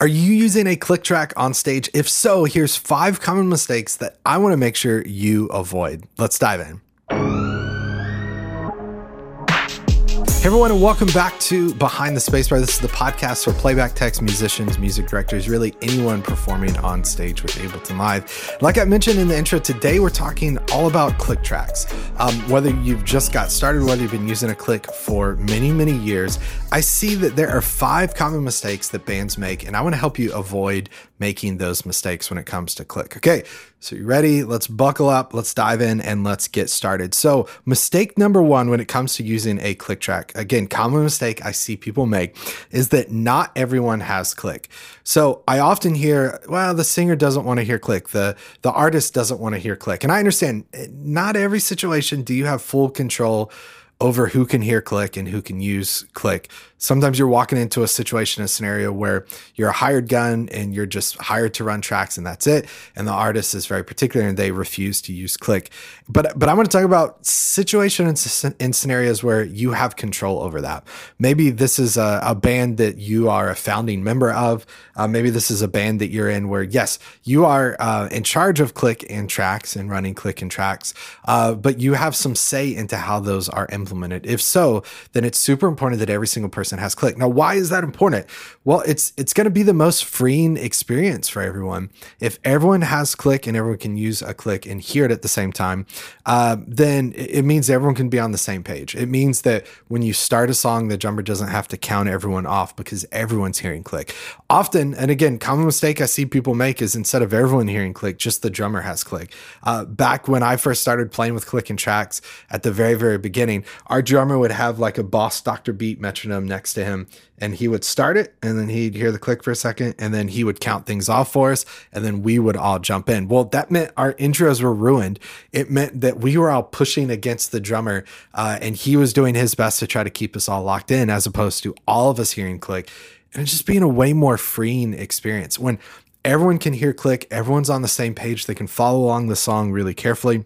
Are you using a click track on stage? If so, here's five common mistakes that I want to make sure you avoid. Let's dive in. Hey everyone, and welcome back to Behind the Spacebar. This is the podcast for playback techs, musicians, music directors, really anyone performing on stage with Ableton Live. Like I mentioned in the intro, today we're talking all about click tracks. Um, whether you've just got started, whether you've been using a click for many, many years, I see that there are five common mistakes that bands make, and I want to help you avoid making those mistakes when it comes to click. Okay, so you ready? Let's buckle up, let's dive in, and let's get started. So, mistake number one when it comes to using a click track, again, common mistake I see people make is that not everyone has click. So, I often hear, well, the singer doesn't want to hear click, the, the artist doesn't want to hear click. And I understand eh, not every situation do you have full control over who can hear click and who can use click sometimes you're walking into a situation, a scenario where you're a hired gun and you're just hired to run tracks and that's it. And the artist is very particular and they refuse to use click. But but I want to talk about situations in scenarios where you have control over that. Maybe this is a, a band that you are a founding member of. Uh, maybe this is a band that you're in where yes, you are uh, in charge of click and tracks and running click and tracks, uh, but you have some say into how those are implemented. If so, then it's super important that every single person person has click. Now, why is that important? Well, it's it's going to be the most freeing experience for everyone. If everyone has click and everyone can use a click and hear it at the same time, uh, then it means everyone can be on the same page. It means that when you start a song, the drummer doesn't have to count everyone off because everyone's hearing click. Often, and again, common mistake I see people make is instead of everyone hearing click, just the drummer has click. Uh, back when I first started playing with click and tracks at the very very beginning, our drummer would have like a Boss Doctor Beat metronome next to him and he would start it and then he'd hear the click for a second and then he would count things off for us and then we would all jump in. Well, that meant our intros were ruined. It meant that we were all pushing against the drummer uh, and he was doing his best to try to keep us all locked in as opposed to all of us hearing click and just being a way more freeing experience. When everyone can hear click, everyone's on the same page, they can follow along the song really carefully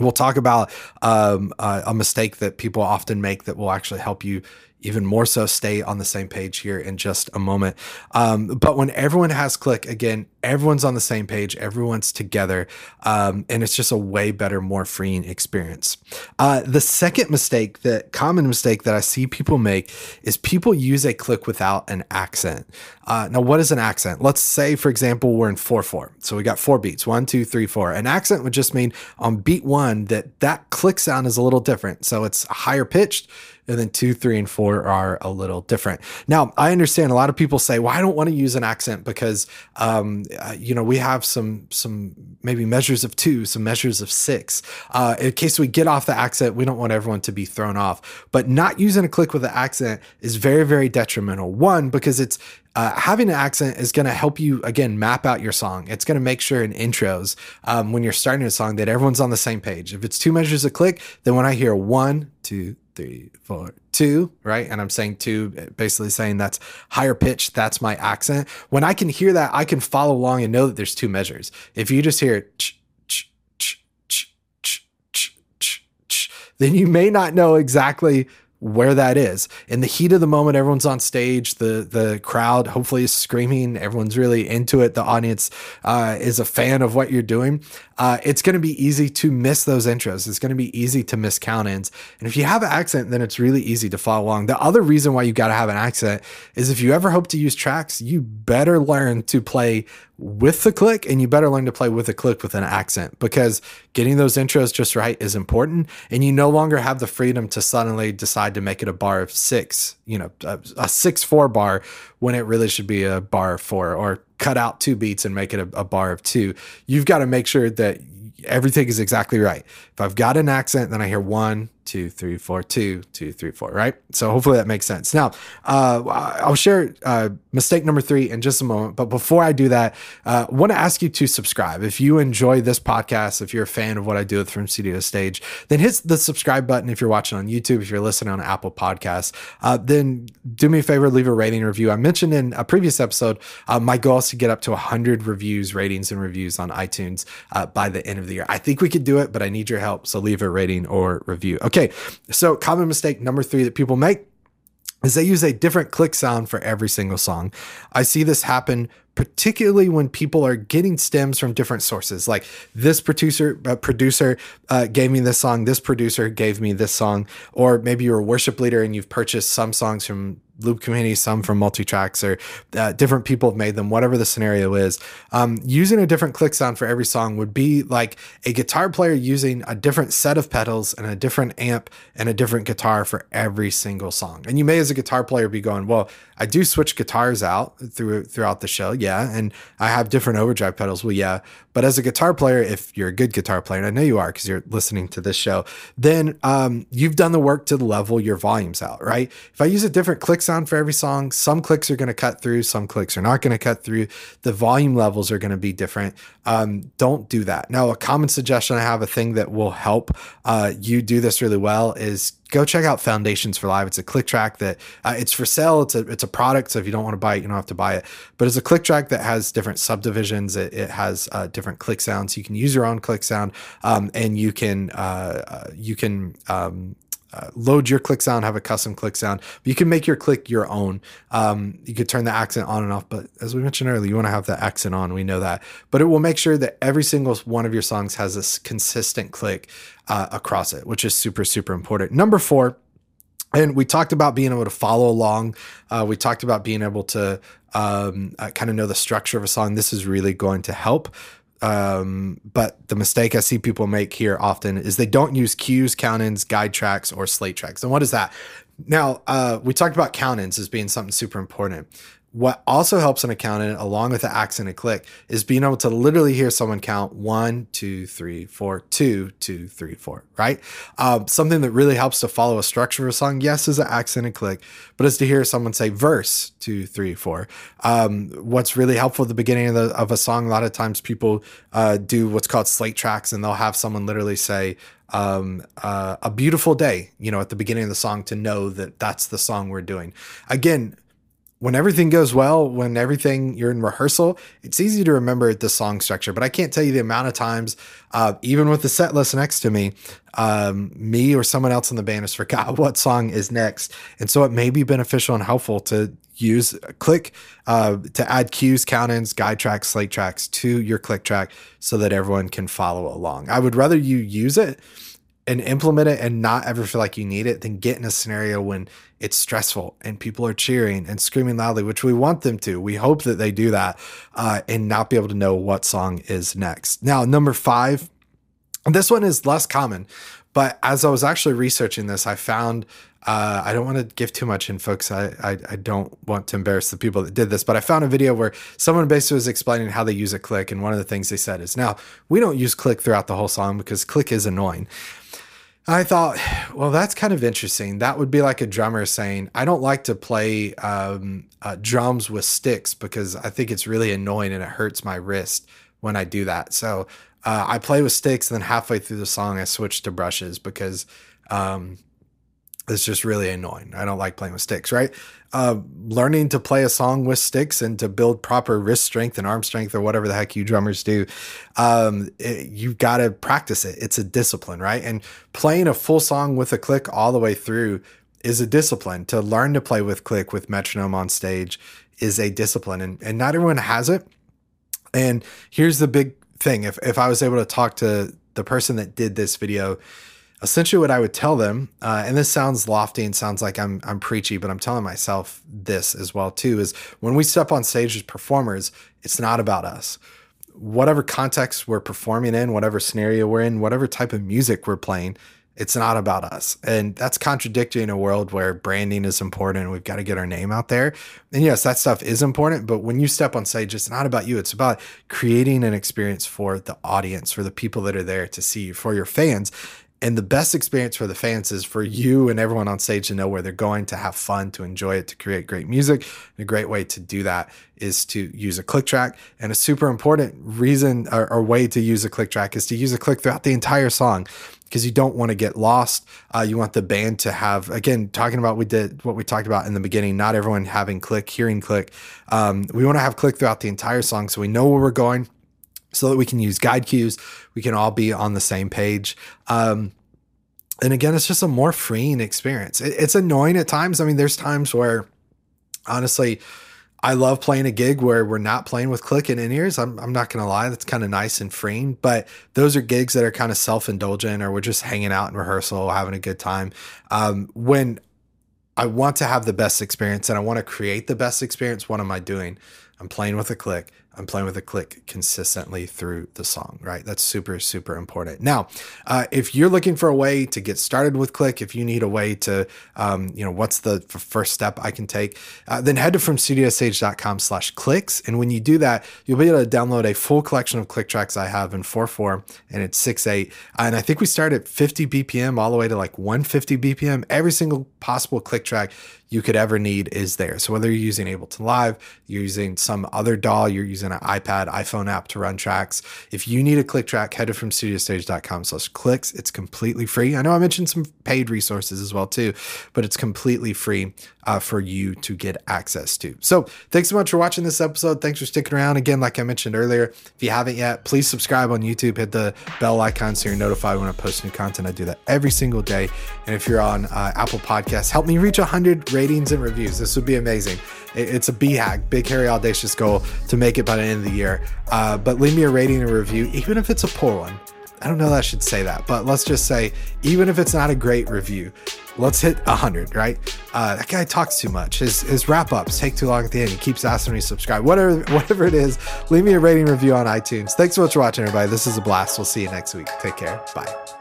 We'll talk about um, uh, a mistake that people often make that will actually help you even more so stay on the same page here in just a moment. Um, but when everyone has click again, everyone's on the same page, everyone's together, um, and it's just a way better, more freeing experience. Uh, the second mistake, the common mistake that I see people make is people use a click without an accent. Uh, now, what is an accent? Let's say, for example, we're in 4 4. So we got four beats one, two, three, four. An accent would just mean on beat one that that click sound is a little different. So it's higher pitched and then two, three, and four are a little different. Now, I understand a lot of people say, "Well, I don't want to use an accent because, um, uh, you know, we have some some maybe measures of two, some measures of six. Uh, in case we get off the accent, we don't want everyone to be thrown off. But not using a click with an accent is very, very detrimental. One, because it's uh, having an accent is going to help you again map out your song. It's going to make sure in intros um, when you're starting a song that everyone's on the same page. If it's two measures of click, then when I hear one, two, three, four, two, right? And I'm saying two, basically saying that's higher pitch. That's my accent. When I can hear that, I can follow along and know that there's two measures. If you just hear then you may not know exactly where that is. In the heat of the moment, everyone's on stage. The the crowd hopefully is screaming. Everyone's really into it. The audience uh, is a fan of what you're doing. Uh, it's going to be easy to miss those intros. It's going to be easy to miss count ins. And if you have an accent, then it's really easy to follow along. The other reason why you got to have an accent is if you ever hope to use tracks, you better learn to play with the click and you better learn to play with a click with an accent because getting those intros just right is important and you no longer have the freedom to suddenly decide to make it a bar of six you know a, a six four bar when it really should be a bar of four or cut out two beats and make it a, a bar of two. You've got to make sure that everything is exactly right. If i've got an accent then i hear one two, three, four, two, two, three, four, right? So hopefully that makes sense. Now, uh, I'll share uh, mistake number three in just a moment. But before I do that, uh, I want to ask you to subscribe. If you enjoy this podcast, if you're a fan of what I do with From Studio to Stage, then hit the subscribe button if you're watching on YouTube, if you're listening on Apple Podcasts. Uh, then do me a favor, leave a rating review. I mentioned in a previous episode, uh, my goal is to get up to 100 reviews, ratings, and reviews on iTunes uh, by the end of the year. I think we could do it, but I need your help. So leave a rating or review. Okay. Okay, so common mistake number three that people make is they use a different click sound for every single song. I see this happen particularly when people are getting stems from different sources. Like this producer uh, producer uh, gave me this song, this producer gave me this song, or maybe you're a worship leader and you've purchased some songs from loop community, some from multi-tracks or uh, different people have made them, whatever the scenario is. Um, using a different click sound for every song would be like a guitar player using a different set of pedals and a different amp and a different guitar for every single song. And you may, as a guitar player, be going, well, I do switch guitars out through throughout the show, yeah, and I have different overdrive pedals, well, yeah. But as a guitar player, if you're a good guitar player, and I know you are because you're listening to this show, then um, you've done the work to level your volumes out, right? If I use a different click sound for every song, some clicks are going to cut through, some clicks are not going to cut through. The volume levels are going to be different. Um, don't do that. Now, a common suggestion I have, a thing that will help uh, you do this really well, is go check out Foundations for Live. It's a click track that uh, it's for sale. It's a it's a product, so if you don't want to buy it, you don't have to buy it. But it's a click track that has different subdivisions. It, it has uh, different click sounds. You can use your own click sound, um, and you can uh, uh you can um, uh, load your click sound, have a custom click sound. But you can make your click your own. Um, you could turn the accent on and off, but as we mentioned earlier, you want to have the accent on. We know that, but it will make sure that every single one of your songs has this consistent click uh, across it, which is super super important. Number four. And we talked about being able to follow along. Uh, we talked about being able to um, uh, kind of know the structure of a song. This is really going to help. Um, but the mistake I see people make here often is they don't use cues, count-ins, guide tracks, or slate tracks. And what is that? Now, uh, we talked about count-ins as being something super important. What also helps in a count-in, along with the accent and click, is being able to literally hear someone count one, two, three, four, two, two, three, four, right? Um, something that really helps to follow a structure of a song, yes, is an accent and click, but is to hear someone say verse, two, three, four. Um, what's really helpful at the beginning of, the, of a song, a lot of times people uh, do what's called slate tracks, and they'll have someone literally say, um, uh, a beautiful day, you know, at the beginning of the song to know that that's the song we're doing. Again, when everything goes well, when everything you're in rehearsal, it's easy to remember the song structure. But I can't tell you the amount of times, uh, even with the set list next to me, um, me or someone else in the band has forgot what song is next. And so it may be beneficial and helpful to use click uh, to add cues, count ins, guide tracks, slate tracks to your click track so that everyone can follow along. I would rather you use it and implement it and not ever feel like you need it than get in a scenario when it's stressful and people are cheering and screaming loudly, which we want them to. We hope that they do that uh, and not be able to know what song is next. Now, number five, this one is less common, but as I was actually researching this, I found uh, I don't want to give too much info because I, I, I don't want to embarrass the people that did this, but I found a video where someone basically was explaining how they use a click, and one of the things they said is, "Now we don't use click throughout the whole song because click is annoying." I thought, well, that's kind of interesting. That would be like a drummer saying, I don't like to play um, uh, drums with sticks because I think it's really annoying and it hurts my wrist when I do that. So uh, I play with sticks, and then halfway through the song, I switch to brushes because um, it's just really annoying. I don't like playing with sticks, right? Uh, learning to play a song with sticks and to build proper wrist strength and arm strength or whatever the heck you drummers do, um, it, you've got to practice it. It's a discipline, right? And playing a full song with a click all the way through is a discipline. To learn to play with click with metronome on stage is a discipline, and, and not everyone has it. And here's the big thing: if if I was able to talk to the person that did this video essentially what I would tell them, uh, and this sounds lofty and sounds like I'm I'm preachy, but I'm telling myself this as well too, is when we step on stage as performers, it's not about us. Whatever context we're performing in, whatever scenario we're in, whatever type of music we're playing, it's not about us. And that's contradicting a world where branding is important we've got to get our name out there. And yes, that stuff is important, but when you step on stage, it's not about you. It's about creating an experience for the audience, for the people that are there to see you, for your fans. And the best experience for the fans is for you and everyone on stage to know where they're going to have fun, to enjoy it, to create great music. And a great way to do that is to use a click track. And a super important reason or, or way to use a click track is to use a click throughout the entire song because you don't want to get lost. Uh, you want the band to have, again, talking about we did what we talked about in the beginning, not everyone having click, hearing click. Um, we want to have click throughout the entire song so we know where we're going so that we can use guide cues. We can all be on the same page. Um, and again, it's just a more freeing experience. It, it's annoying at times. I mean, there's times where honestly, I love playing a gig where we're not playing with click and in ears. I'm, I'm not going to lie. That's kind of nice and freeing, but those are gigs that are kind of self indulgent or we're just hanging out in rehearsal, having a good time. Um, when I want to have the best experience and I want to create the best experience, what am I doing? I'm playing with a click. I'm playing with a click consistently through the song, right? That's super, super important. Now, uh, if you're looking for a way to get started with click, if you need a way to, um, you know, what's the f- first step I can take, uh, then head to fromstudiotostage.com slash clicks. And when you do that, you'll be able to download a full collection of click tracks I have in 4-4 and it's 6-8. And I think we start at 50 BPM all the way to like 150 BPM. Every single possible click track you could ever need is there. So whether you're using Ableton Live, you're using some other DAW, you're using an iPad, iPhone app to run tracks. If you need a click track, head to from studiostage.com slash clicks. It's completely free. I know I mentioned some paid resources as well too, but it's completely free uh, for you to get access to. So thanks so much for watching this episode. Thanks for sticking around. Again, like I mentioned earlier, if you haven't yet, please subscribe on YouTube, hit the bell icon so you're notified when I post new content. I do that every single day. And if you're on uh, Apple Podcasts, help me reach 100 ratings and reviews. This would be amazing. It's a BHAG, big, hairy, audacious goal to make it by the end of the year. Uh, but leave me a rating and review, even if it's a poor one. I don't know that I should say that, but let's just say, even if it's not a great review, let's hit 100, right? Uh, that guy talks too much. His, his wrap ups take too long at the end. He keeps asking me to subscribe. Whatever, whatever it is, leave me a rating review on iTunes. Thanks so much for watching, everybody. This is a blast. We'll see you next week. Take care. Bye.